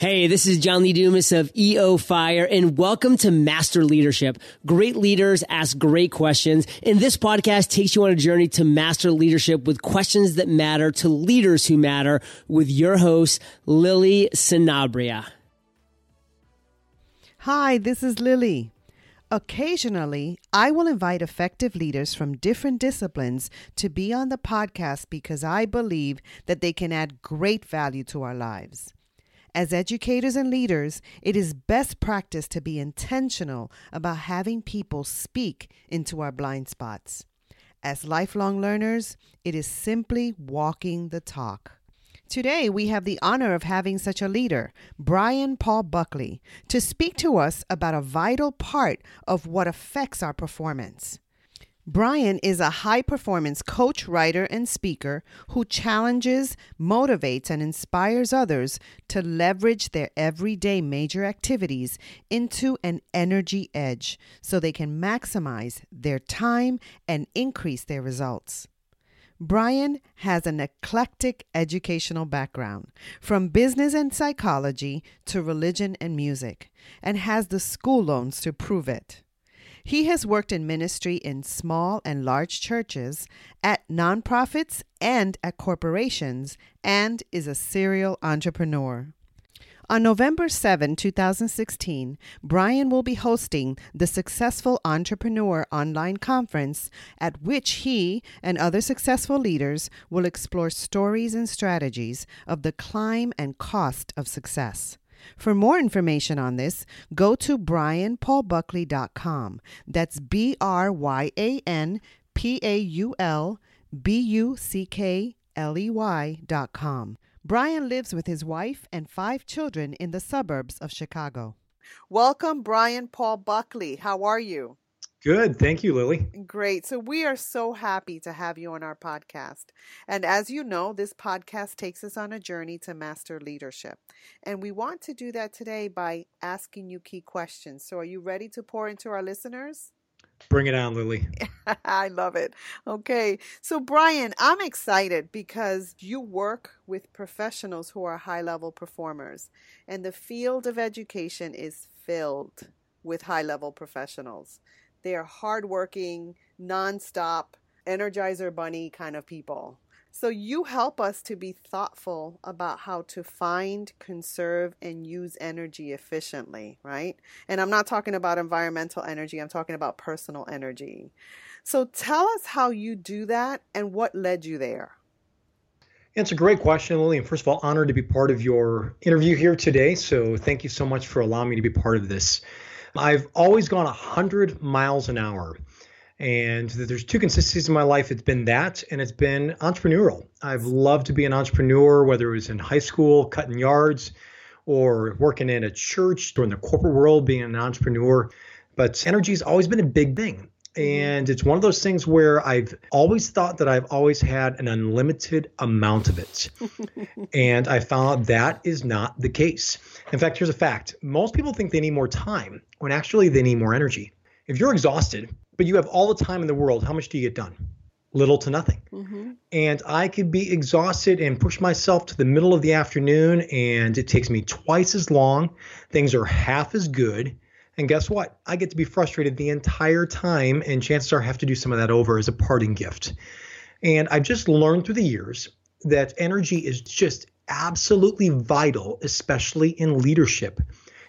Hey, this is John Lee Dumas of EO Fire and welcome to Master Leadership. Great leaders ask great questions and this podcast takes you on a journey to master leadership with questions that matter to leaders who matter with your host, Lily Sinabria. Hi, this is Lily. Occasionally, I will invite effective leaders from different disciplines to be on the podcast because I believe that they can add great value to our lives. As educators and leaders, it is best practice to be intentional about having people speak into our blind spots. As lifelong learners, it is simply walking the talk. Today, we have the honor of having such a leader, Bryan Paul Buckley, to speak to us about a vital part of what affects our performance. Bryan is a high performance coach, writer, and speaker who challenges, motivates, and inspires others to leverage their everyday major activities into an energy edge so they can maximize their time and increase their results. Bryan has an eclectic educational background, from business and psychology to religion and music, and has the school loans to prove it. He has worked in ministry in small and large churches, at nonprofits, and at corporations, and is a serial entrepreneur. On November 7, 2016, Bryan will be hosting the Successful Entrepreneur Online Conference, at which he and other successful leaders will explore stories and strategies of the climb and cost of success. For more information on this, go to bryanpaulbuckley.com. That's B R Y A N P A U L B U C K L E Y.com. Bryan lives with his wife and five children in the suburbs of Chicago. Welcome, Bryan Paul Buckley. How are you? Good. Thank you, Lily. Great. So, we are so happy to have you on our podcast. And as you know, this podcast takes us on a journey to master leadership. And we want to do that today by asking you key questions. So, are you ready to pour into our listeners? Bring it on, Lily. I love it. Okay. So, Bryan, I'm excited because you work with professionals who are high level performers, and the field of education is filled with high level professionals. They are hardworking, nonstop, energizer bunny kind of people. So you help us to be thoughtful about how to find, conserve, and use energy efficiently, right? And I'm not talking about environmental energy, I'm talking about personal energy. So tell us how you do that and what led you there. It's a great question, Lily. And first of all, honored to be part of your interview here today. So thank you so much for allowing me to be part of this. I've always gone 100 miles an hour. And there's two consistencies in my life. It's been that, and it's been entrepreneurial. I've loved to be an entrepreneur, whether it was in high school, cutting yards, or working in a church, or in the corporate world, being an entrepreneur. But energy has always been a big thing. Mm-hmm. And it's one of those things where I've always thought that I've always had an unlimited amount of it. and I found that is not the case. In fact, here's a fact most people think they need more time when actually they need more energy. If you're exhausted, but you have all the time in the world, how much do you get done? Little to nothing. Mm-hmm. And I could be exhausted and push myself to the middle of the afternoon, and it takes me twice as long. Things are half as good. And guess what? I get to be frustrated the entire time, and chances are I have to do some of that over as a parting gift. And I've just learned through the years that energy is just absolutely vital, especially in leadership,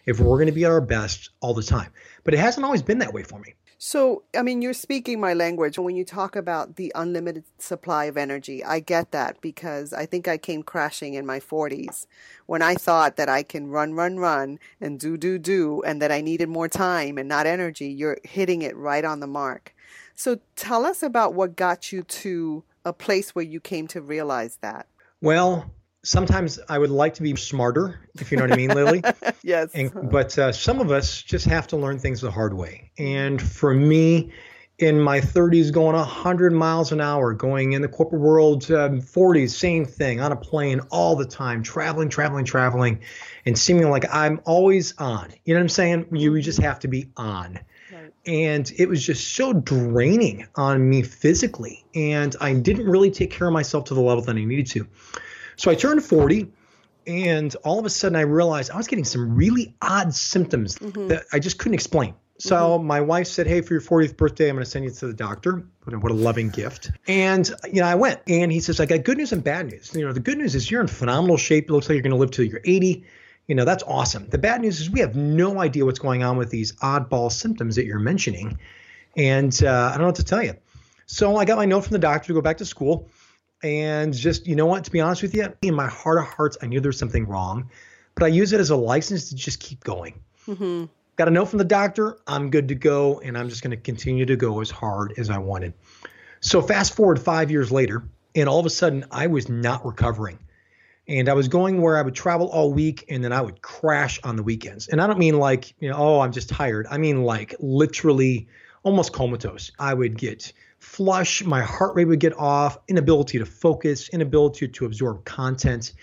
if we're going to be at our best all the time. But it hasn't always been that way for me. So, I mean, you're speaking my language when you talk about the unlimited supply of energy. I get that because I think I came crashing in my 40s when I thought that I can run, run, run and do, do, do, and that I needed more time and not energy. You're hitting it right on the mark. So, tell us about what got you to a place where you came to realize that. Well, sometimes I would like to be smarter, if you know what I mean, Lily. yes. And, but uh, some of us just have to learn things the hard way. And for me, in my 30s going 100 miles an hour, going in the corporate world, um, 40s, same thing, on a plane all the time, traveling, traveling, traveling, and seeming like I'm always on. You know what I'm saying? You just have to be on. Right. And it was just so draining on me physically. And I didn't really take care of myself to the level that I needed to. So I turned 40 and all of a sudden I realized I was getting some really odd symptoms mm-hmm. that I just couldn't explain. So mm-hmm. my wife said, "Hey, for your 40th birthday, I'm going to send you to the doctor." What a loving gift. And you know, I went, and he says, "I got good news and bad news. You know, the good news is you're in phenomenal shape. It looks like you're going to live till you're 80. You know, that's awesome. The bad news is we have no idea what's going on with these oddball symptoms that you're mentioning, and uh, I don't know what to tell you." So I got my note from the doctor to go back to school, and just you know what? To be honest with you, in my heart of hearts, I knew there was something wrong, but I use it as a license to just keep going. Mm-hmm got a note from the doctor. I'm good to go, and I'm just going to continue to go as hard as I wanted. So fast forward five years later, and all of a sudden I was not recovering. And I was going where I would travel all week and then I would crash on the weekends. And I don't mean like, you know, oh, I'm just tired. I mean like literally almost comatose. I would get flush, my heart rate would get off, inability to focus, inability to absorb content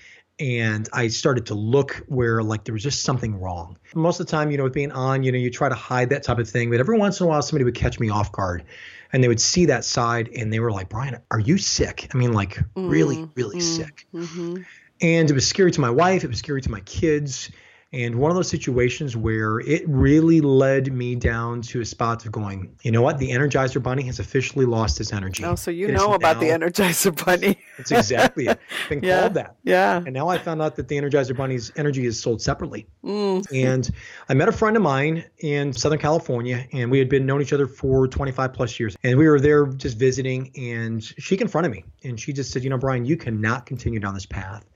and I started to look where like there was just something wrong. Most of the time, you know, with being on, you know, you try to hide that type of thing, but every once in a while somebody would catch me off guard and they would see that side and they were like, Bryan, are you sick? I mean, like mm-hmm. really, really mm-hmm. sick. Mm-hmm. And it was scary to my wife, it was scary to my kids. And one of those situations where it really led me down to a spot of going, you know what? The Energizer Bunny has officially lost its energy. Oh, so you it know about now, the Energizer Bunny. it's exactly it. It's been yeah, called that. Yeah. And now I found out that the Energizer Bunny's energy is sold separately. Mm. And I met a friend of mine in Southern California, and we had been known each other for 25 plus years. And we were there just visiting, and she confronted me. And she just said, you know, Bryan, you cannot continue down this path.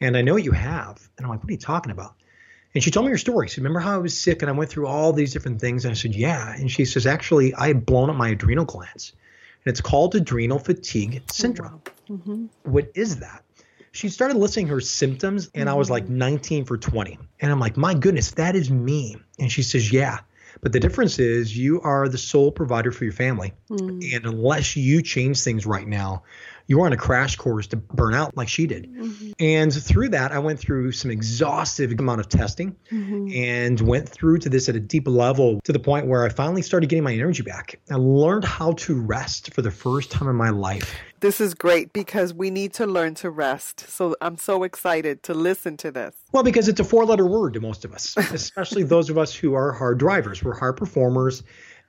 And I know you have. And I'm like, what are you talking about? And she told me her story. She said, Remember how I was sick and I went through all these different things? And I said, Yeah. And she says, Actually, I had blown up my adrenal glands. And it's called adrenal fatigue syndrome. Mm-hmm. What is that? She started listing her symptoms, and mm-hmm. I was like mm-hmm. 19 for 20. And I'm like, My goodness, that is me. And she says, Yeah. But the difference is you are the sole provider for your family. Mm. And unless you change things right now, you're on a crash course to burn out like she did. Mm-hmm. And through that, I went through some exhaustive amount of testing mm-hmm. and went through to this at a deep level to the point where I finally started getting my energy back. I learned how to rest for the first time in my life. This is great because we need to learn to rest. So I'm so excited to listen to this. Well, because it's a four letter word to most of us, especially those of us who are hard drivers. We're hard performers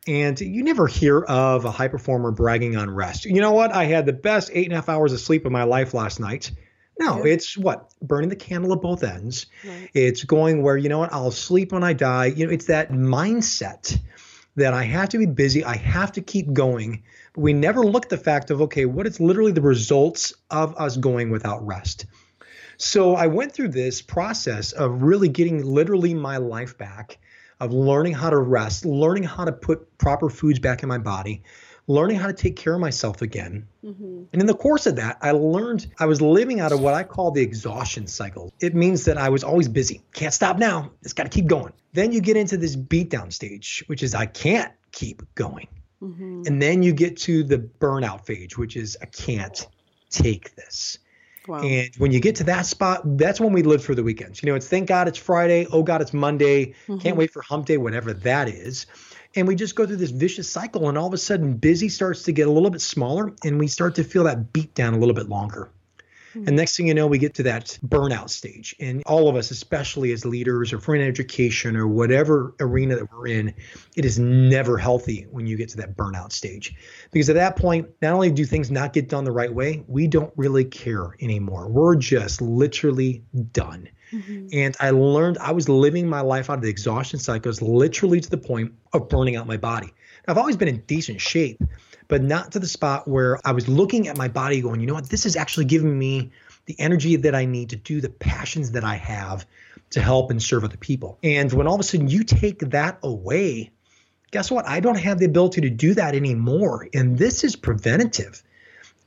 and you never hear of a high performer bragging on rest. You know what? I had the best eight and a half hours of sleep of my life last night. No, yeah. it's what? Burning the candle at both ends. Right. It's going where, you know what, I'll sleep when I die. You know, it's that mindset that I have to be busy, I have to keep going. But we never look at the fact of, okay, what is literally the results of us going without rest? So I went through this process of really getting literally my life back of learning how to rest, learning how to put proper foods back in my body, learning how to take care of myself again. Mm-hmm. And in the course of that, I learned I was living out of what I call the exhaustion cycle. It means that I was always busy. Can't stop now. It's got to keep going. Then you get into this beatdown stage, which is I can't keep going. Mm-hmm. And then you get to the burnout phase, which is I can't take this. Wow. And when you get to that spot, that's when we live for the weekends. You know, it's thank God it's Friday. Oh God, it's Monday. Mm-hmm. Can't wait for hump day, whatever that is. And we just go through this vicious cycle, and all of a sudden, busy starts to get a little bit smaller, and we start to feel that beat down a little bit longer. And hmm. next thing you know, we get to that burnout stage. And all of us, especially as leaders or for an education or whatever arena that we're in, it is never healthy when you get to that burnout stage. Because at that point, not only do things not get done the right way, we don't really care anymore. We're just literally done. Mm-hmm. And I learned I was living my life out of the exhaustion cycles literally to the point of burning out my body. I've always been in decent shape, but not to the spot where I was looking at my body going, you know what, this is actually giving me the energy that I need to do the passions that I have to help and serve other people. And when all of a sudden you take that away, guess what? I don't have the ability to do that anymore. And this is preventative.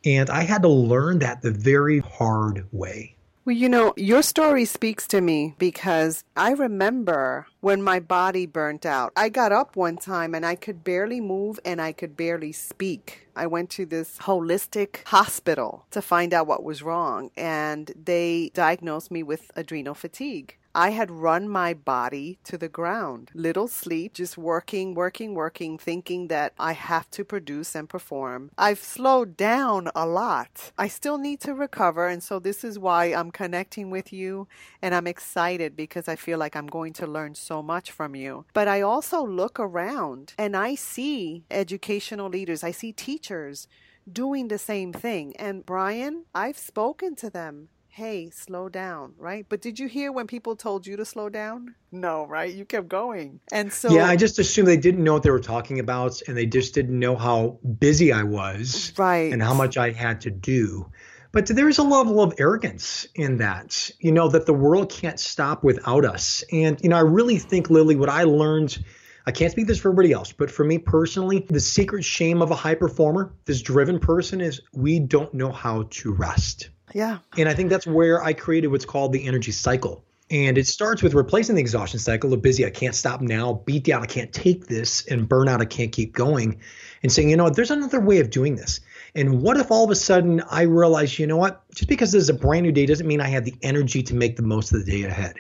And I had to learn that the very hard way. Well, you know, your story speaks to me because I remember when my body burnt out. I got up one time and I could barely move and I could barely speak. I went to this holistic hospital to find out what was wrong, and they diagnosed me with adrenal fatigue. I had run my body to the ground. Little sleep, just working, working, working, thinking that I have to produce and perform. I've slowed down a lot. I still need to recover, and so this is why I'm connecting with you, and I'm excited because I feel like I'm going to learn so much from you. But I also look around and I see educational leaders, I see teachers doing the same thing. And Bryan, I've spoken to them hey, slow down, right? But did you hear when people told you to slow down? No, right? You kept going. And so Yeah, I just assumed they didn't know what they were talking about and they just didn't know how busy I was. Right. And how much I had to do. But there's a level of arrogance in that, you know, that the world can't stop without us. And, you know, I really think, Lily, what I learned I can't speak this for everybody else, but for me personally, the secret shame of a high performer, this driven person, is we don't know how to rest. Yeah. And I think that's where I created what's called the energy cycle. And it starts with replacing the exhaustion cycle of busy, I can't stop now, beat down, I can't take this, and burnout, I can't keep going, and saying, you know, there's another way of doing this. And what if all of a sudden I realize, you know what, just because this is a brand new day doesn't mean I have the energy to make the most of the day ahead.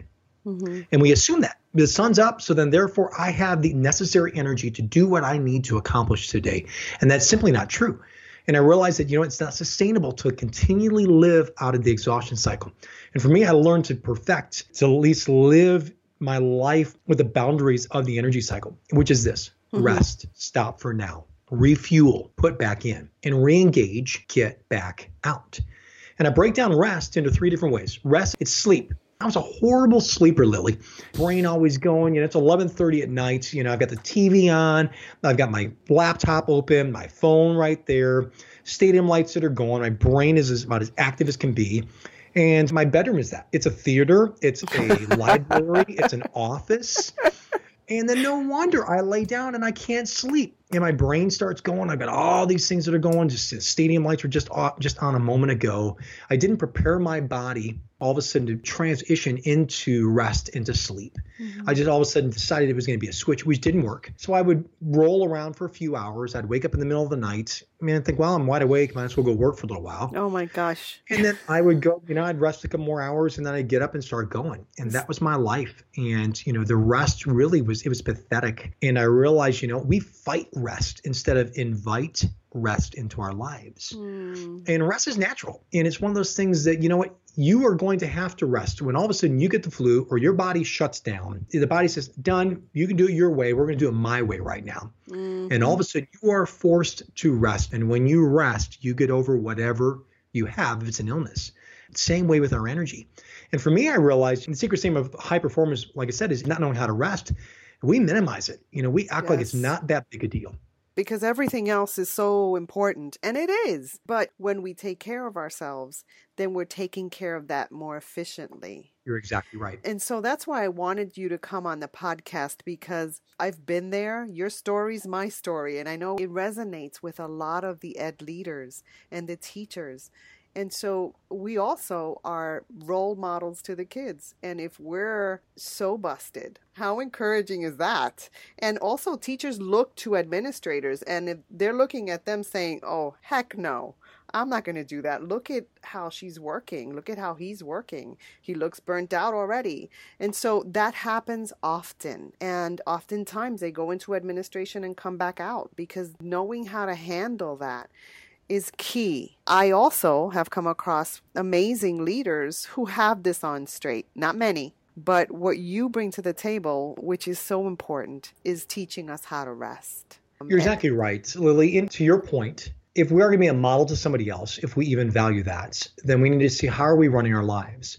Mm-hmm. And we assume that the sun's up, so then therefore I have the necessary energy to do what I need to accomplish today. And that's simply not true. And I realized that, you know, it's not sustainable to continually live out of the exhaustion cycle. And for me, I learned to perfect, to at least live my life with the boundaries of the energy cycle, which is this mm-hmm. rest, stop for now, refuel, put back in, and re engage, get back out. And I break down rest into three different ways. Rest, it's sleep. I was a horrible sleeper, Lily. Brain always going. You know, it's 11:30 at night. You know, I've got the TV on. I've got my laptop open, my phone right there. Stadium lights that are going. My brain is about as active as can be. And my bedroom is that. It's a theater. It's a library. It's an office. And then no wonder I lay down and I can't sleep. And my brain starts going. I've got all these things that are going. Just the stadium lights were just off, just on a moment ago. I didn't prepare my body all of a sudden to transition into rest, into sleep. Mm-hmm. I just all of a sudden decided it was going to be a switch, which didn't work. So I would roll around for a few hours. I'd wake up in the middle of the night. I mean, I think, well, I'm wide awake. Might as well go work for a little while. Oh my gosh. And then I would go, you know, I'd rest a couple more hours and then I'd get up and start going. And that was my life. And, you know, the rest really was, it was pathetic. And I realized, you know, we fight rest instead of invite rest into our lives. Mm. And rest is natural. And it's one of those things that, you know what, you are going to have to rest when all of a sudden you get the flu or your body shuts down. The body says, done, you can do it your way. We're going to do it my way right now. Mm-hmm. And all of a sudden you are forced to rest. And when you rest, you get over whatever you have if it's an illness. Same way with our energy. And for me, I realized the secret same of high performance, like I said, is not knowing how to rest. We minimize it. You know, we act yes. like it's not that big a deal because everything else is so important. And it is. But when we take care of ourselves, then we're taking care of that more efficiently. You're exactly right. And so that's why I wanted you to come on the podcast because I've been there. Your story's my story. And I know it resonates with a lot of the ed leaders and the teachers. And so we also are role models to the kids. And if we're so busted, how encouraging is that? And also, teachers look to administrators and if they're looking at them saying, oh, heck no. I'm not going to do that. Look at how she's working. Look at how he's working. He looks burnt out already. And so that happens often. And oftentimes they go into administration and come back out because knowing how to handle that is key. I also have come across amazing leaders who have this on straight. Not many, but what you bring to the table, which is so important, is teaching us how to rest. Um, You're exactly right, Lily. And to your point, if we are going to be a model to somebody else, if we even value that, then we need to see how are we running our lives.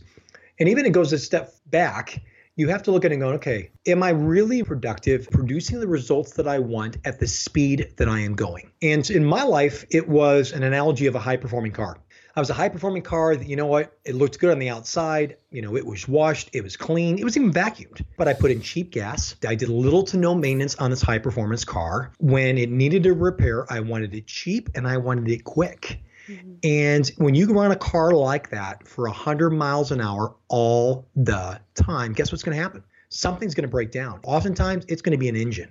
And even it goes a step back you have to look at it and go, okay, am I really productive, producing the results that I want at the speed that I am going? And in my life, it was an analogy of a high performing car. I was a high performing car that, you know what, it looked good on the outside. You know, it was washed, it was clean, it was even vacuumed. But I put in cheap gas. I did little to no maintenance on this high performance car. When it needed a repair, I wanted it cheap and I wanted it quick. Mm-hmm. And when you run a car like that for 100 miles an hour all the time, guess what's going to happen? Something's going to break down. Oftentimes, it's going to be an engine.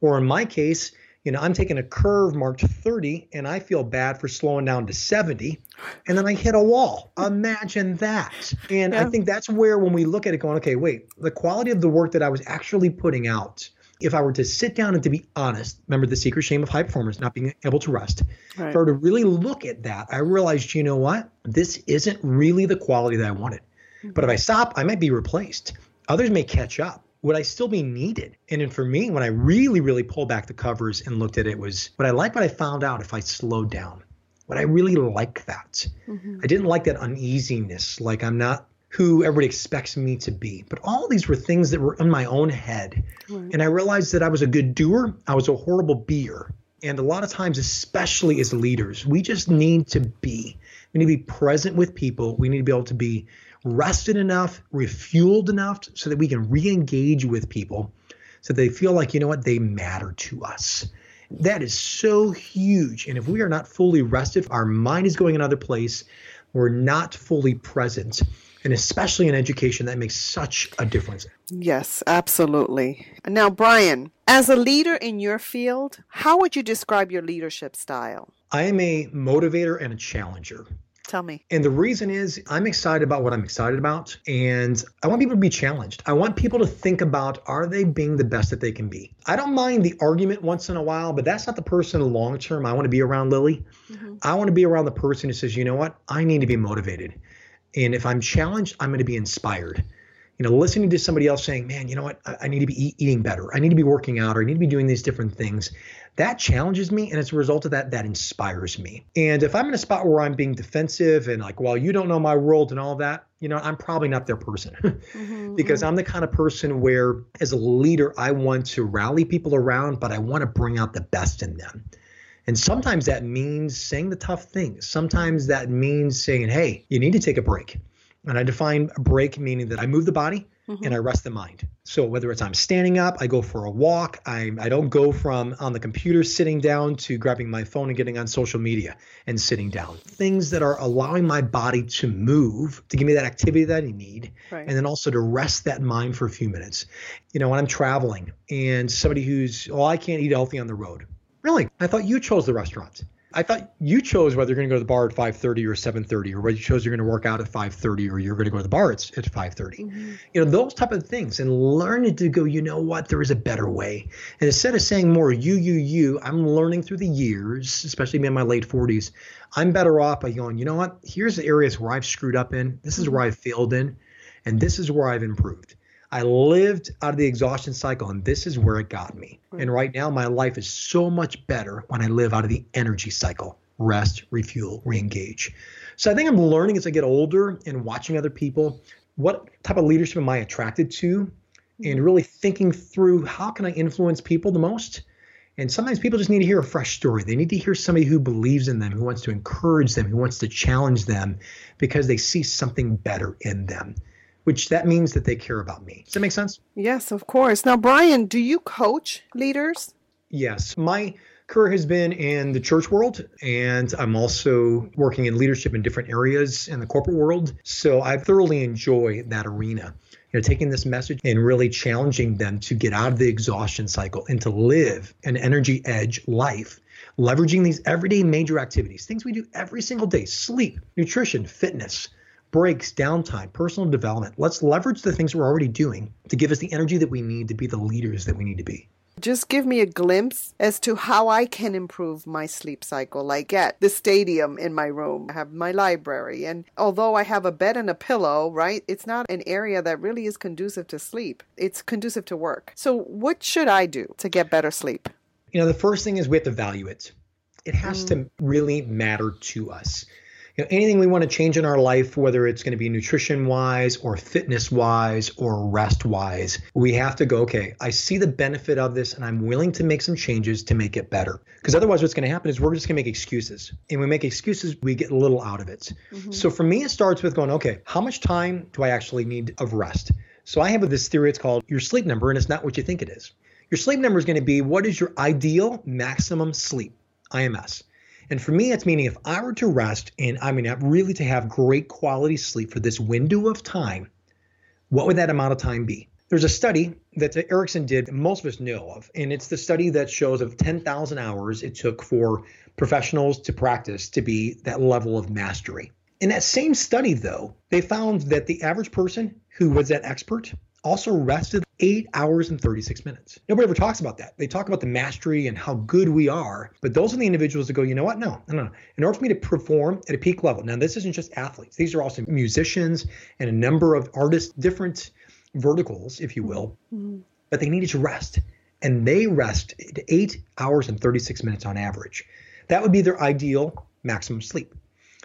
Or in my case, you know, I'm taking a curve marked 30 and I feel bad for slowing down to 70 and then I hit a wall. Imagine that. And yeah. I think that's where when we look at it going, okay, wait, the quality of the work that I was actually putting out, if I were to sit down and to be honest, remember the secret shame of high performers not being able to rest. Right. If I were to really look at that, I realized, you know what? This isn't really the quality that I wanted. Mm-hmm. But if I stop, I might be replaced. Others may catch up would I still be needed? And then for me, when I really, really pulled back the covers and looked at it, was what I like what I found out if I slowed down. What I really like that. Mm-hmm. I didn't like that uneasiness, like I'm not who everybody expects me to be. But all these were things that were in my own head. Right. And I realized that I was a good doer, I was a horrible beer. And a lot of times, especially as leaders, we just need to be. We need to be present with people. We need to be able to be rested enough, refueled enough so that we can re engage with people so they feel like, you know what, they matter to us. That is so huge. And if we are not fully rested, our mind is going another place, we're not fully present. And especially in education, that makes such a difference. Yes, absolutely. Now, Bryan, as a leader in your field, how would you describe your leadership style? I am a motivator and a challenger. Tell me. And the reason is I'm excited about what I'm excited about. And I want people to be challenged. I want people to think about are they being the best that they can be? I don't mind the argument once in a while, but that's not the person long term I want to be around, Lily. Mm-hmm. I want to be around the person who says, you know what? I need to be motivated. And if I'm challenged, I'm going to be inspired you know, listening to somebody else saying, man, you know what, I, I need to be eat, eating better. I need to be working out or I need to be doing these different things. That challenges me. And as a result of that, that inspires me. And if I'm in a spot where I'm being defensive and like, well, you don't know my world and all that, you know, I'm probably not their person mm-hmm, because mm-hmm. I'm the kind of person where, as a leader, I want to rally people around, but I want to bring out the best in them. And sometimes that means saying the tough things. Sometimes that means saying, hey, you need to take a break. And I define a break meaning that I move the body mm-hmm. and I rest the mind. So whether it's I'm standing up, I go for a walk, I, I don't go from on the computer sitting down to grabbing my phone and getting on social media and sitting down. Things that are allowing my body to move, to give me that activity that I need, right. and then also to rest that mind for a few minutes. You know, when I'm traveling and somebody who's, oh, I can't eat healthy on the road. Really? I thought you chose the restaurant. I thought you chose whether you're going to go to the bar at 5:30 or 7:30, or whether you chose you're going to work out at 5:30 or you're going to go to the bar at, at 5:30. Mm-hmm. You know those type of things, and learning to go. You know what? There is a better way. And instead of saying more you, you, you, I'm learning through the years, especially me in my late 40s. I'm better off by going. You know what? Here's the areas where I've screwed up in. This is where I've failed in, and this is where I've improved. I lived out of the exhaustion cycle, and this is where it got me. And right now, my life is so much better when I live out of the energy cycle rest, refuel, reengage. So I think I'm learning as I get older and watching other people what type of leadership am I attracted to mm-hmm. and really thinking through how can I influence people the most. And sometimes people just need to hear a fresh story. They need to hear somebody who believes in them, who wants to encourage them, who wants to challenge them because they see something better in them which that means that they care about me. Does that make sense? Yes, of course. Now, Bryan, do you coach leaders? Yes. My career has been in the church world, and I'm also working in leadership in different areas in the corporate world. So I thoroughly enjoy that arena. You know, taking this message and really challenging them to get out of the exhaustion cycle and to live an energy edge life leveraging these everyday major activities, things we do every single day sleep, nutrition, fitness, breaks, downtime, personal development. Let's leverage the things we're already doing to give us the energy that we need to be the leaders that we need to be. Just give me a glimpse as to how I can improve my sleep cycle. Like at the stadium in my room, I have my library. And although I have a bed and a pillow, right, it's not an area that really is conducive to sleep. It's conducive to work. So, what should I do to get better sleep? You know, the first thing is we have to value it. It has mm. to really matter to us you know, anything we want to change in our life, whether it's going to be nutrition wise or fitness wise or rest wise, we have to go, okay, I see the benefit of this and I'm willing to make some changes to make it better. Because otherwise, what's going to happen is we're just going to make excuses. And we make excuses, we get little out of it. Mm-hmm. So for me, it starts with going, okay, how much time do I actually need of rest? So I have this theory, it's called your sleep number, and it's not what you think it is. Your sleep number is going to be what is your ideal maximum sleep, IMS. And for me, it's meaning if I were to rest and I mean, really to have great quality sleep for this window of time, what would that amount of time be? There's a study that Ericsson did, most of us know of, and it's the study that shows of 10,000 hours it took for professionals to practice to be that level of mastery. In that same study, though, they found that the average person who was that expert also rested eight hours and 36 minutes. Nobody ever talks about that. They talk about the mastery and how good we are, but those are the individuals that go, you know what? No, no, no. In order for me to perform at a peak level, now this isn't just athletes, these are also musicians and a number of artists, different verticals, if you will, mm-hmm. but they needed to rest. And they rest eight hours and 36 minutes on average. That would be their ideal maximum sleep.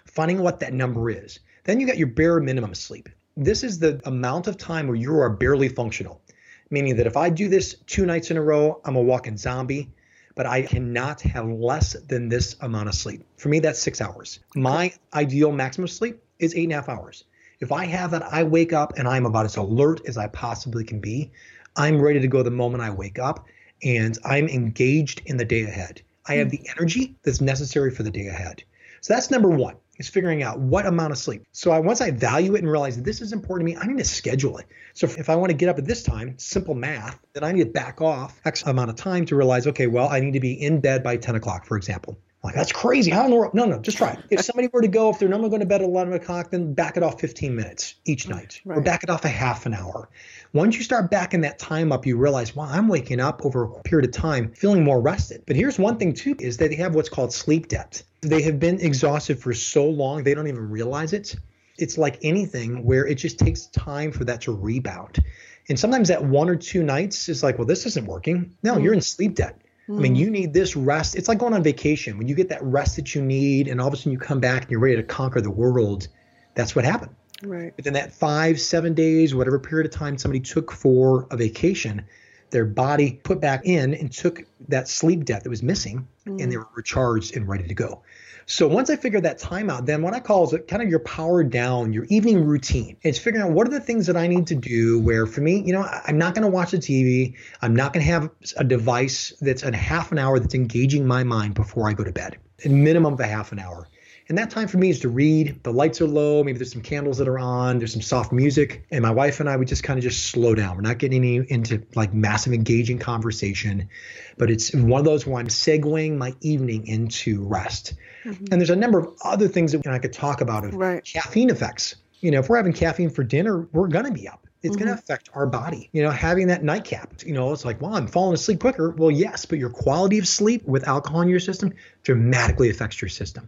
Finding what that number is. Then you got your bare minimum sleep. This is the amount of time where you are barely functional, meaning that if I do this two nights in a row, I'm a walking zombie, but I cannot have less than this amount of sleep. For me, that's six hours. My ideal maximum sleep is eight and a half hours. If I have that, I wake up and I'm about as alert as I possibly can be. I'm ready to go the moment I wake up and I'm engaged in the day ahead. I have hmm. the energy that's necessary for the day ahead. So that's number one is figuring out what amount of sleep. So I, once I value it and realize that this is important to me, I need to schedule it. So if, if I want to get up at this time, simple math, then I need to back off X amount of time to realize, okay, well, I need to be in bed by 10 o'clock, for example. Like, that's crazy. How in the world? No, no, just try it. If somebody were to go, if they're normally going to bed at 11 o'clock, then back it off 15 minutes each night right. or back it off a half an hour. Once you start backing that time up, you realize, wow, I'm waking up over a period of time feeling more rested. But here's one thing, too, is that they have what's called sleep debt. They have been exhausted for so long, they don't even realize it. It's like anything where it just takes time for that to rebound. And sometimes that one or two nights is like, well, this isn't working. No, mm-hmm. you're in sleep debt. I mean, mm-hmm. you need this rest. It's like going on vacation. When you get that rest that you need, and all of a sudden you come back and you're ready to conquer the world, that's what happened. Right. But then that five, seven days, whatever period of time somebody took for a vacation, their body put back in and took that sleep debt that was missing, mm. and they were recharged and ready to go. So once I figured that time out, then what I call is it kind of your power down, your evening routine. It's figuring out what are the things that I need to do where for me, you know, I'm not going to watch the TV. I'm not going to have a device that's a half an hour that's engaging my mind before I go to bed. A minimum of a half an hour. And that time for me is to read. The lights are low. Maybe there's some candles that are on. There's some soft music. And my wife and I would just kind of just slow down. We're not getting any into like massive engaging conversation, but it's one of those where I'm segueing my evening into rest. Mm-hmm. And there's a number of other things that you know, I could talk about of right. caffeine effects. You know, if we're having caffeine for dinner, we're going to be up. It's mm-hmm. going to affect our body. You know, having that nightcap, you know, it's like, well, I'm falling asleep quicker. Well, yes, but your quality of sleep with alcohol in your system dramatically affects your system.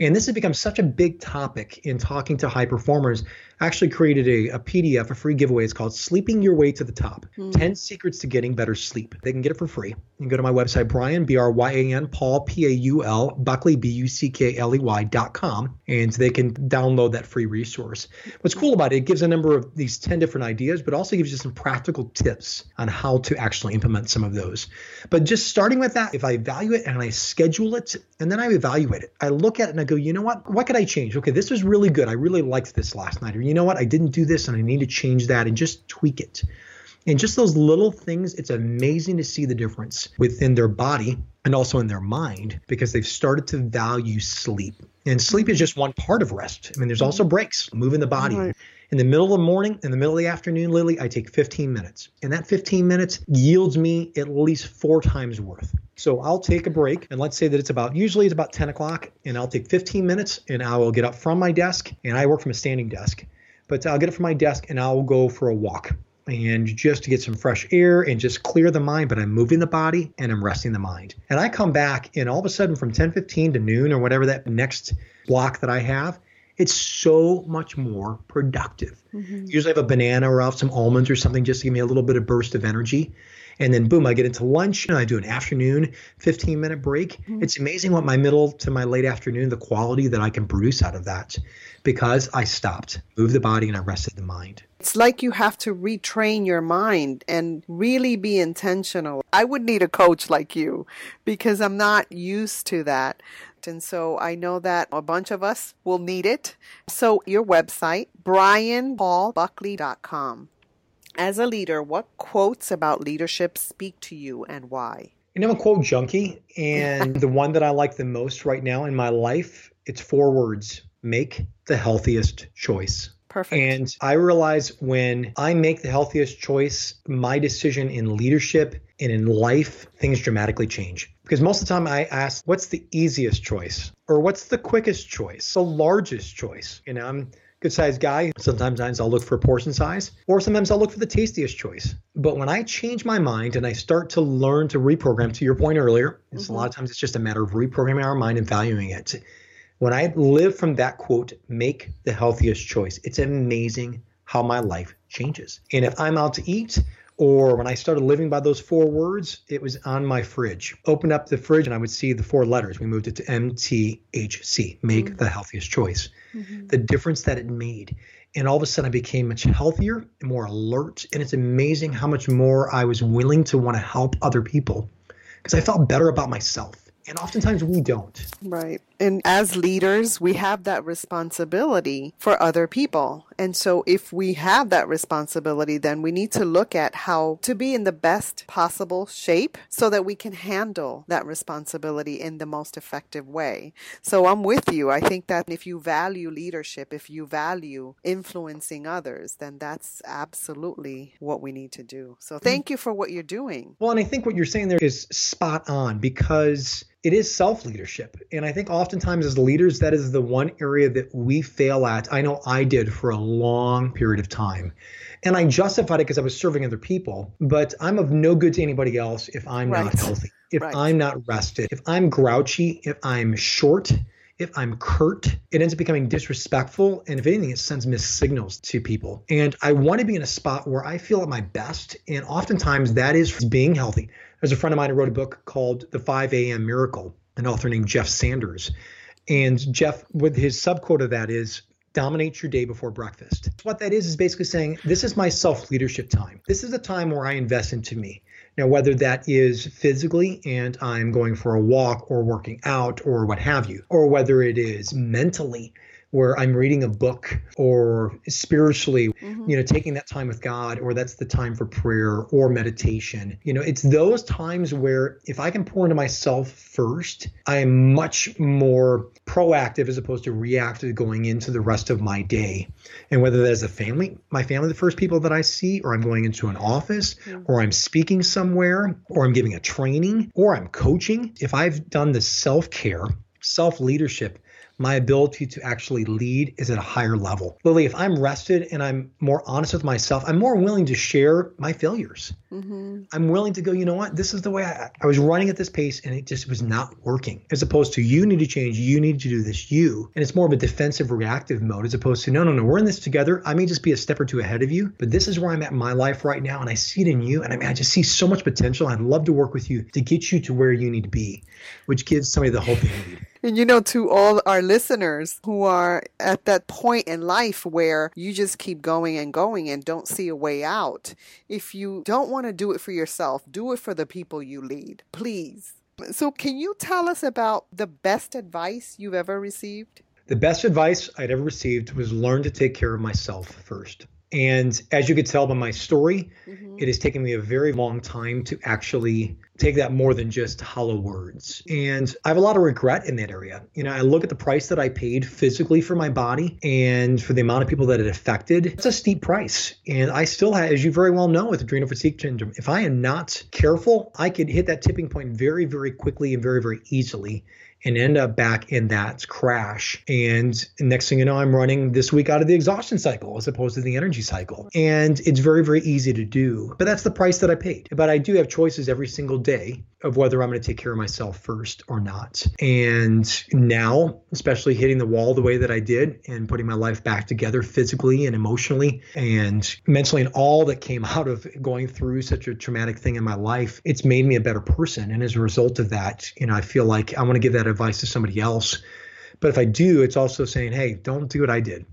And this has become such a big topic in talking to high performers. Actually created a, a PDF, a free giveaway. It's called Sleeping Your Way to the Top mm. 10 Secrets to Getting Better Sleep. They can get it for free. You can go to my website, Bryan, B R Y A N, Paul, P A U L, Buckley, B U C K L E Y dot com, and they can download that free resource. What's cool about it, it gives a number of these 10 different ideas, but also gives you some practical tips on how to actually implement some of those. But just starting with that, if I value it and I schedule it, and then I evaluate it, I look at it and I go, you know what? What could I change? Okay, this was really good. I really liked this last night. Or you know what? I didn't do this and I need to change that and just tweak it. And just those little things, it's amazing to see the difference within their body and also in their mind because they've started to value sleep. And sleep is just one part of rest. I mean, there's also breaks, moving the body. Right. In the middle of the morning, in the middle of the afternoon, Lily, I take 15 minutes. And that 15 minutes yields me at least four times worth. So I'll take a break, and let's say that it's about usually it's about 10 o'clock, and I'll take 15 minutes, and I will get up from my desk, and I work from a standing desk, but I'll get up from my desk and I'll go for a walk and just to get some fresh air and just clear the mind but i'm moving the body and i'm resting the mind and i come back and all of a sudden from 10:15 to noon or whatever that next block that i have it's so much more productive. Mm-hmm. Usually I have a banana or have some almonds or something just to give me a little bit of burst of energy. And then boom, I get into lunch and I do an afternoon 15 minute break. Mm-hmm. It's amazing what my middle to my late afternoon, the quality that I can produce out of that because I stopped, moved the body, and I rested the mind. It's like you have to retrain your mind and really be intentional. I would need a coach like you because I'm not used to that. And so I know that a bunch of us will need it. So your website, bryanpaulbuckley.com. As a leader, what quotes about leadership speak to you and why? And I'm a quote junkie, and the one that I like the most right now in my life, it's four words: make the healthiest choice. Perfect. And I realize when I make the healthiest choice, my decision in leadership and in life, things dramatically change. Because most of the time I ask, what's the easiest choice? Or what's the quickest choice? The largest choice? You know, I'm good sized guy. Sometimes I'll look for portion size, or sometimes I'll look for the tastiest choice. But when I change my mind and I start to learn to reprogram, to your point earlier, mm-hmm. a lot of times it's just a matter of reprogramming our mind and valuing it. When I live from that quote, make the healthiest choice, it's amazing how my life changes. And if I'm out to eat, or when I started living by those four words, it was on my fridge. Open up the fridge and I would see the four letters. We moved it to MTHC, make mm-hmm. the healthiest choice. Mm-hmm. The difference that it made. And all of a sudden, I became much healthier, and more alert. And it's amazing how much more I was willing to want to help other people because I felt better about myself. And oftentimes we don't. Right. And as leaders, we have that responsibility for other people. And so if we have that responsibility, then we need to look at how to be in the best possible shape so that we can handle that responsibility in the most effective way. So I'm with you. I think that if you value leadership, if you value influencing others, then that's absolutely what we need to do. So thank you for what you're doing. Well, and I think what you're saying there is spot on because it is self leadership. And I think oftentimes as leaders, that is the one area that we fail at. I know I did for a long period of time. And I justified it because I was serving other people, but I'm of no good to anybody else if I'm right. not healthy, if right. I'm not rested, if I'm grouchy, if I'm short, if I'm curt, it ends up becoming disrespectful. And if anything, it sends missed signals to people. And I want to be in a spot where I feel at my best. And oftentimes that is being healthy. There's a friend of mine who wrote a book called The 5 a.m. Miracle, an author named Jeff Sanders. And Jeff, with his subquote of that is dominate your day before breakfast. What that is is basically saying this is my self leadership time. This is a time where I invest into me. Now, whether that is physically and I'm going for a walk or working out or what have you, or whether it is mentally where I'm reading a book or spiritually, mm-hmm. you know, taking that time with God, or that's the time for prayer or meditation. You know, it's those times where if I can pour into myself first, I am much more proactive as opposed to reactive going into the rest of my day. And whether that's a family, my family, the first people that I see, or I'm going into an office, mm-hmm. or I'm speaking somewhere, or I'm giving a training, or I'm coaching, if I've done the self care, self leadership, my ability to actually lead is at a higher level. Lily, if I'm rested and I'm more honest with myself, I'm more willing to share my failures. Mm-hmm. I'm willing to go, you know what? This is the way I, I was running at this pace and it just was not working. As opposed to you need to change, you need to do this, you. And it's more of a defensive reactive mode as opposed to, no, no, no, we're in this together. I may just be a step or two ahead of you, but this is where I'm at in my life right now. And I see it in you. And I mean, I just see so much potential. I'd love to work with you to get you to where you need to be, which gives somebody the hope they need. And you know, to all our listeners who are at that point in life where you just keep going and going and don't see a way out, if you don't want to do it for yourself, do it for the people you lead, please. So, can you tell us about the best advice you've ever received? The best advice I'd ever received was learn to take care of myself first. And as you could tell by my story, mm-hmm. it has taken me a very long time to actually take that more than just hollow words. And I have a lot of regret in that area. You know, I look at the price that I paid physically for my body and for the amount of people that it affected. It's a steep price. And I still have, as you very well know, with adrenal fatigue syndrome, if I am not careful, I could hit that tipping point very, very quickly and very, very easily and end up back in that crash. And next thing you know, I'm running this week out of the exhaustion cycle as opposed to the energy cycle. And it's very, very easy to do. But that's the price that I paid. But I do have choices every single day of whether I'm going to take care of myself first or not. And now, especially hitting the wall the way that I did and putting my life back together physically and emotionally and mentally, and all that came out of going through such a traumatic thing in my life, it's made me a better person. And as a result of that, you know, I feel like I want to give that advice to somebody else. But if I do, it's also saying, hey, don't do what I did.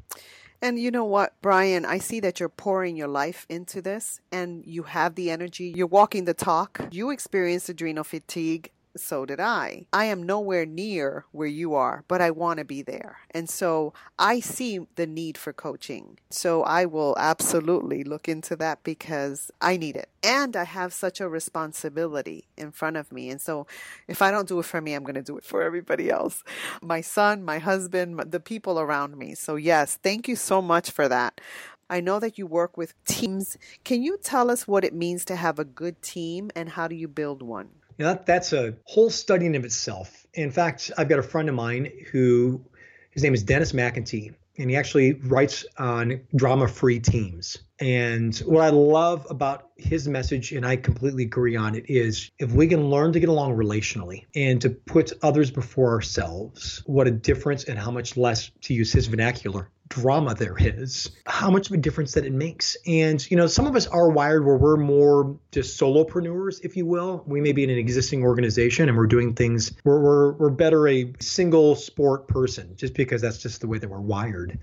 And you know what, Bryan, I see that you're pouring your life into this and you have the energy. You're walking the talk. You experienced adrenal fatigue so did I. I am nowhere near where you are, but I want to be there. And so I see the need for coaching. So I will absolutely look into that because I need it. And I have such a responsibility in front of me. And so if I don't do it for me, I'm going to do it for everybody else my son, my husband, the people around me. So, yes, thank you so much for that. I know that you work with teams. Can you tell us what it means to have a good team and how do you build one? Yeah, that, that's a whole study in of itself. In fact, I've got a friend of mine who his name is Dennis McEntee, and he actually writes on drama-free teams. And what I love about his message, and I completely agree on it, is if we can learn to get along relationally and to put others before ourselves, what a difference and how much less, to use his vernacular, drama there is, how much of a difference that it makes. And, you know, some of us are wired where we're more just solopreneurs, if you will. We may be in an existing organization and we're doing things where we're, we're better a single sport person just because that's just the way that we're wired.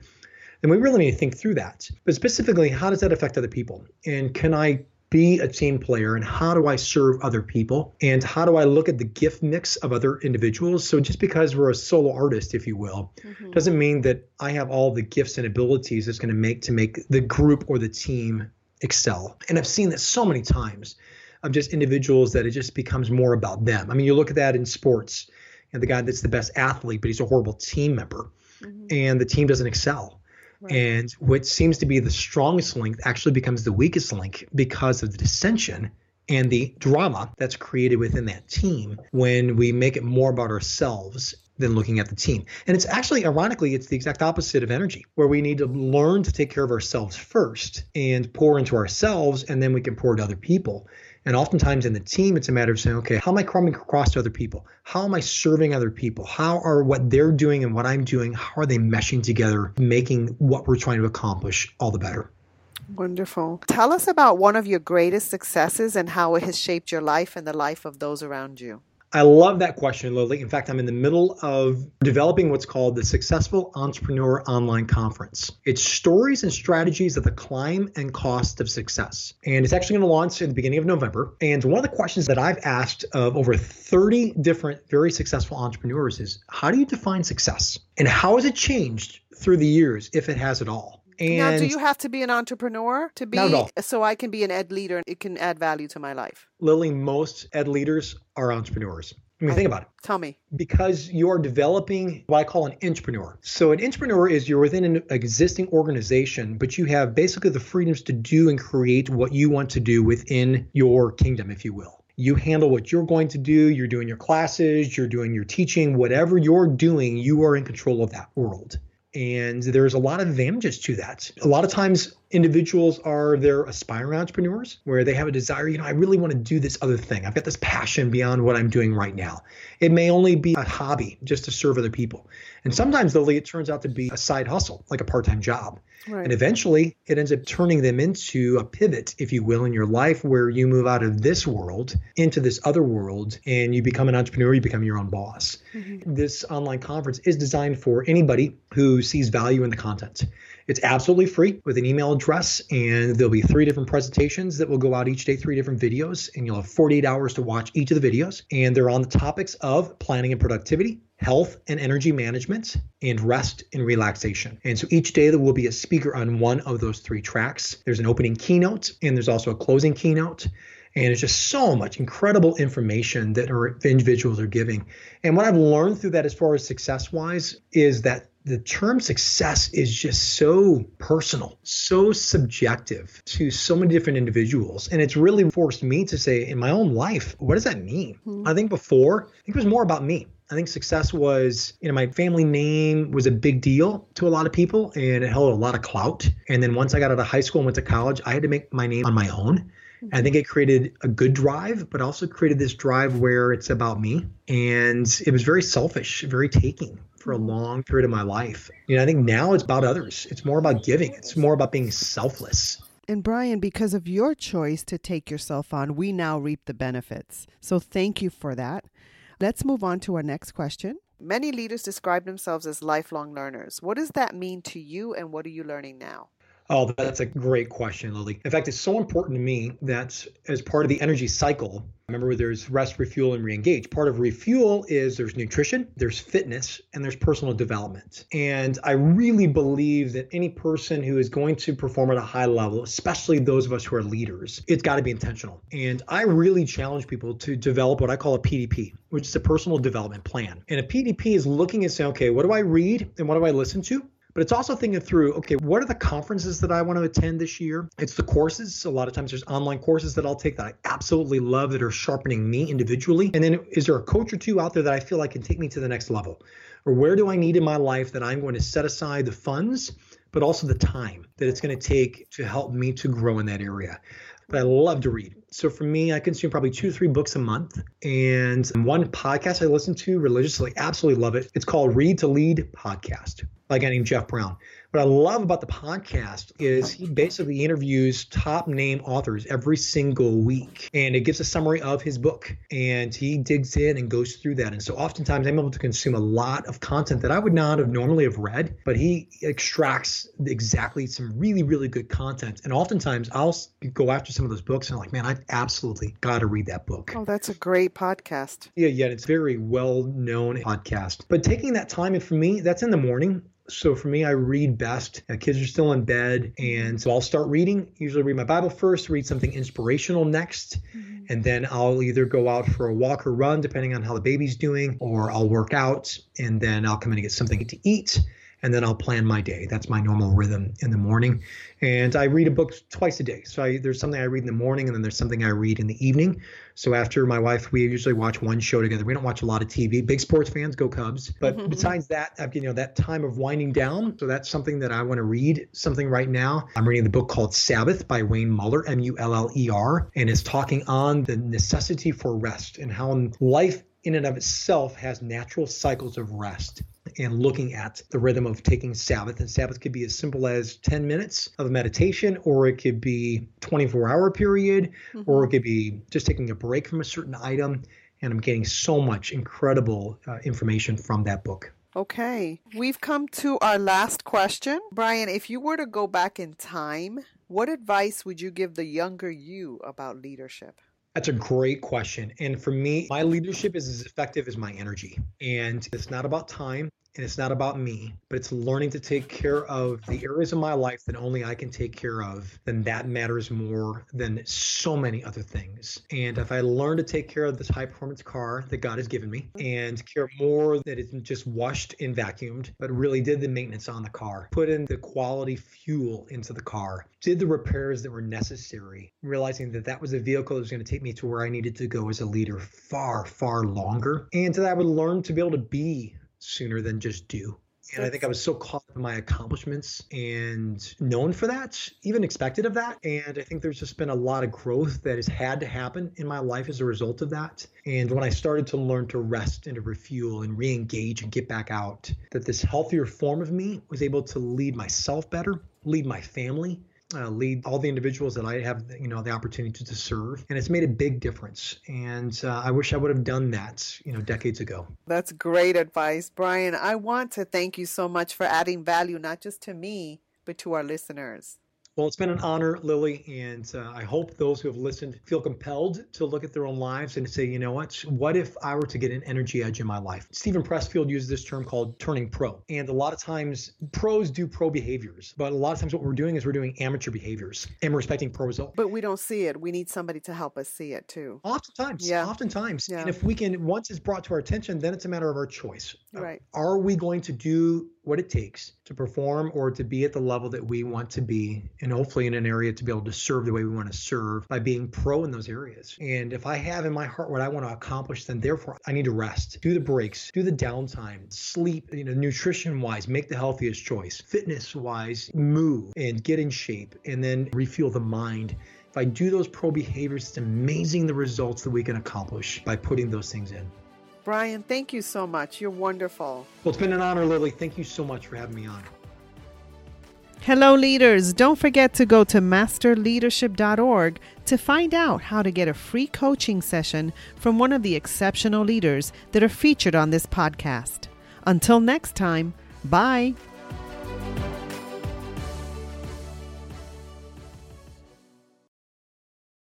And we really need to think through that. But specifically, how does that affect other people? And can I be a team player and how do I serve other people and how do I look at the gift mix of other individuals. So just because we're a solo artist, if you will, mm-hmm. doesn't mean that I have all the gifts and abilities that's going to make to make the group or the team excel. And I've seen that so many times of just individuals that it just becomes more about them. I mean, you look at that in sports, and the guy that's the best athlete, but he's a horrible team member, mm-hmm. and the team doesn't excel. Right. And what seems to be the strongest link actually becomes the weakest link because of the dissension and the drama that's created within that team when we make it more about ourselves than looking at the team. And it's actually, ironically, it's the exact opposite of energy, where we need to learn to take care of ourselves first and pour into ourselves, and then we can pour to other people. And oftentimes in the team, it's a matter of saying, okay, how am I coming across to other people? How am I serving other people? How are what they're doing and what I'm doing, how are they meshing together, making what we're trying to accomplish all the better? Wonderful. Tell us about one of your greatest successes and how it has shaped your life and the life of those around you. I love that question, Lily. In fact, I'm in the middle of developing what's called the Successful Entrepreneur Online Conference. It's stories and strategies of the climb and cost of success. And it's actually going to launch in the beginning of November. And one of the questions that I've asked of over 30 different very successful entrepreneurs is how do you define success? And how has it changed through the years, if it has at all? And now, do you have to be an entrepreneur to be so I can be an ed leader and it can add value to my life? Lily, most ed leaders are entrepreneurs. I mean, think about it. Tell me. Because you're developing what I call an intrapreneur. So, an intrapreneur is you're within an existing organization, but you have basically the freedoms to do and create what you want to do within your kingdom, if you will. You handle what you're going to do. You're doing your classes, you're doing your teaching, whatever you're doing, you are in control of that world. And there's a lot of advantages to that. A lot of times, individuals are they're aspiring entrepreneurs where they have a desire, you know, I really want to do this other thing. I've got this passion beyond what I'm doing right now. It may only be a hobby just to serve other people. And sometimes, though, it turns out to be a side hustle, like a part time job. Right. And eventually, it ends up turning them into a pivot, if you will, in your life where you move out of this world into this other world and you become an entrepreneur, you become your own boss. Mm-hmm. This online conference is designed for anybody who sees value in the content. It's absolutely free with an email address, and there'll be three different presentations that will go out each day, three different videos, and you'll have 48 hours to watch each of the videos. And they're on the topics of planning and productivity, health and energy management, and rest and relaxation. And so each day there will be a speaker on one of those three tracks. There's an opening keynote, and there's also a closing keynote. And it's just so much incredible information that our individuals are giving. And what I've learned through that, as far as success wise, is that the term success is just so personal, so subjective to so many different individuals. And it's really forced me to say in my own life, what does that mean? Mm-hmm. I think before, I think it was more about me. I think success was, you know, my family name was a big deal to a lot of people and it held a lot of clout. And then once I got out of high school and went to college, I had to make my name on my own. I think it created a good drive, but also created this drive where it's about me. And it was very selfish, very taking for a long period of my life. You know, I think now it's about others. It's more about giving. It's more about being selfless. And Bryan, because of your choice to take yourself on, we now reap the benefits. So thank you for that. Let's move on to our next question. Many leaders describe themselves as lifelong learners. What does that mean to you and what are you learning now? Oh, that's a great question, Lily. In fact, it's so important to me that as part of the energy cycle, remember there's rest, refuel, and reengage. Part of refuel is there's nutrition, there's fitness, and there's personal development. And I really believe that any person who is going to perform at a high level, especially those of us who are leaders, it's got to be intentional. And I really challenge people to develop what I call a PDP, which is a personal development plan. And a PDP is looking and saying, okay, what do I read and what do I listen to? But it's also thinking through okay what are the conferences that i want to attend this year? It's the courses. A lot of times there's online courses that i'll take that i absolutely love that are sharpening me individually. And then is there a coach or two out there that i feel like can take me to the next level? Or where do i need in my life that i'm going to set aside the funds but also the time that it's going to take to help me to grow in that area? But I love to read. So for me, I consume probably two, three books a month. And one podcast I listen to religiously, absolutely love it. It's called Read to Lead Podcast by a guy named Jeff Brown. What I love about the podcast is he basically interviews top name authors every single week and it gives a summary of his book and he digs in and goes through that. And so oftentimes I'm able to consume a lot of content that I would not have normally have read, but he extracts exactly some really, really good content. And oftentimes I'll go after some of those books and I'm like, man, I absolutely got to read that book. Oh, that's a great podcast. Yeah, yeah, it's very well known podcast. But taking that time, and for me, that's in the morning so for me, I read best. Uh, kids are still in bed, and so I'll start reading. Usually, read my Bible first, read something inspirational next, mm-hmm. and then I'll either go out for a walk or run, depending on how the baby's doing, or I'll work out, and then I'll come in and get something to eat and then I'll plan my day. That's my normal rhythm in the morning. And I read a book twice a day. So I, there's something I read in the morning, and then there's something I read in the evening. So after my wife, we usually watch one show together. We don't watch a lot of TV. Big sports fans, go Cubs. But mm-hmm. besides that, I've, you know, that time of winding down. So that's something that I want to read. Something right now. I'm reading the book called Sabbath by Wayne Muller, M-U-L-L-E-R, and is talking on the necessity for rest and how life in and of itself has natural cycles of rest and looking at the rhythm of taking Sabbath. And Sabbath could be as simple as 10 minutes of meditation, or it could be 24 hour period, mm-hmm. or it could be just taking a break from a certain item. And I'm getting so much incredible uh, information from that book. Okay, we've come to our last question. Bryan, if you were to go back in time, what advice would you give the younger you about leadership? That's a great question. And for me, my leadership is as effective as my energy. And it's not about time and it's not about me, but it's learning to take care of the areas of my life that only I can take care of, then that matters more than so many other things. And if I learn to take care of this high performance car that God has given me and care more that it's just washed and vacuumed, but really did the maintenance on the car, put in the quality fuel into the car, did the repairs that were necessary, realizing that that was a vehicle that was going to take me to where I needed to go as a leader far, far longer, and that I would learn to be able to be sooner than just do. And I think I was so caught up in my accomplishments and known for that, even expected of that. And I think there's just been a lot of growth that has had to happen in my life as a result of that. And when I started to learn to rest and to refuel and re engage and get back out, that this healthier form of me was able to lead myself better, lead my family, uh, lead all the individuals that I have, you know, the opportunity to, serve, and it's made a big difference. And uh, I wish I would have done that, you know, decades ago. That's great advice, Bryan. I want to thank you so much for adding value, not just to me, but to our listeners. Well, it's been an honor, Lily, and uh, I hope those who have listened feel compelled to look at their own lives and say, you know what? What if I were to get an energy edge in my life? Steven Pressfield uses this term called turning pro. And a lot of times, pros do pro behaviors, but a lot of times what we're doing is we're doing amateur behaviors and we're expecting pro results. But we don't see it. We need somebody to help us see it too. Oftentimes, yeah. Oftentimes. Yeah. And if we can, once it's brought to our attention, then it's a matter of our choice. Right. Uh, are we going to do what it takes to perform or to be at the level that we want to be and hopefully in an area to be able to serve the way we want to serve by being pro in those areas. And if i have in my heart what i want to accomplish then therefore i need to rest do the breaks do the downtime sleep you know nutrition wise make the healthiest choice fitness wise move and get in shape and then refuel the mind. If i do those pro behaviors it's amazing the results that we can accomplish by putting those things in Bryan, thank you so much. You're wonderful. Well, it's been an honor, Lily. Thank you so much for having me on. Hello, leaders. Don't forget to go to masterleadership.org to find out how to get a free coaching session from one of the exceptional leaders that are featured on this podcast. Until next time, bye.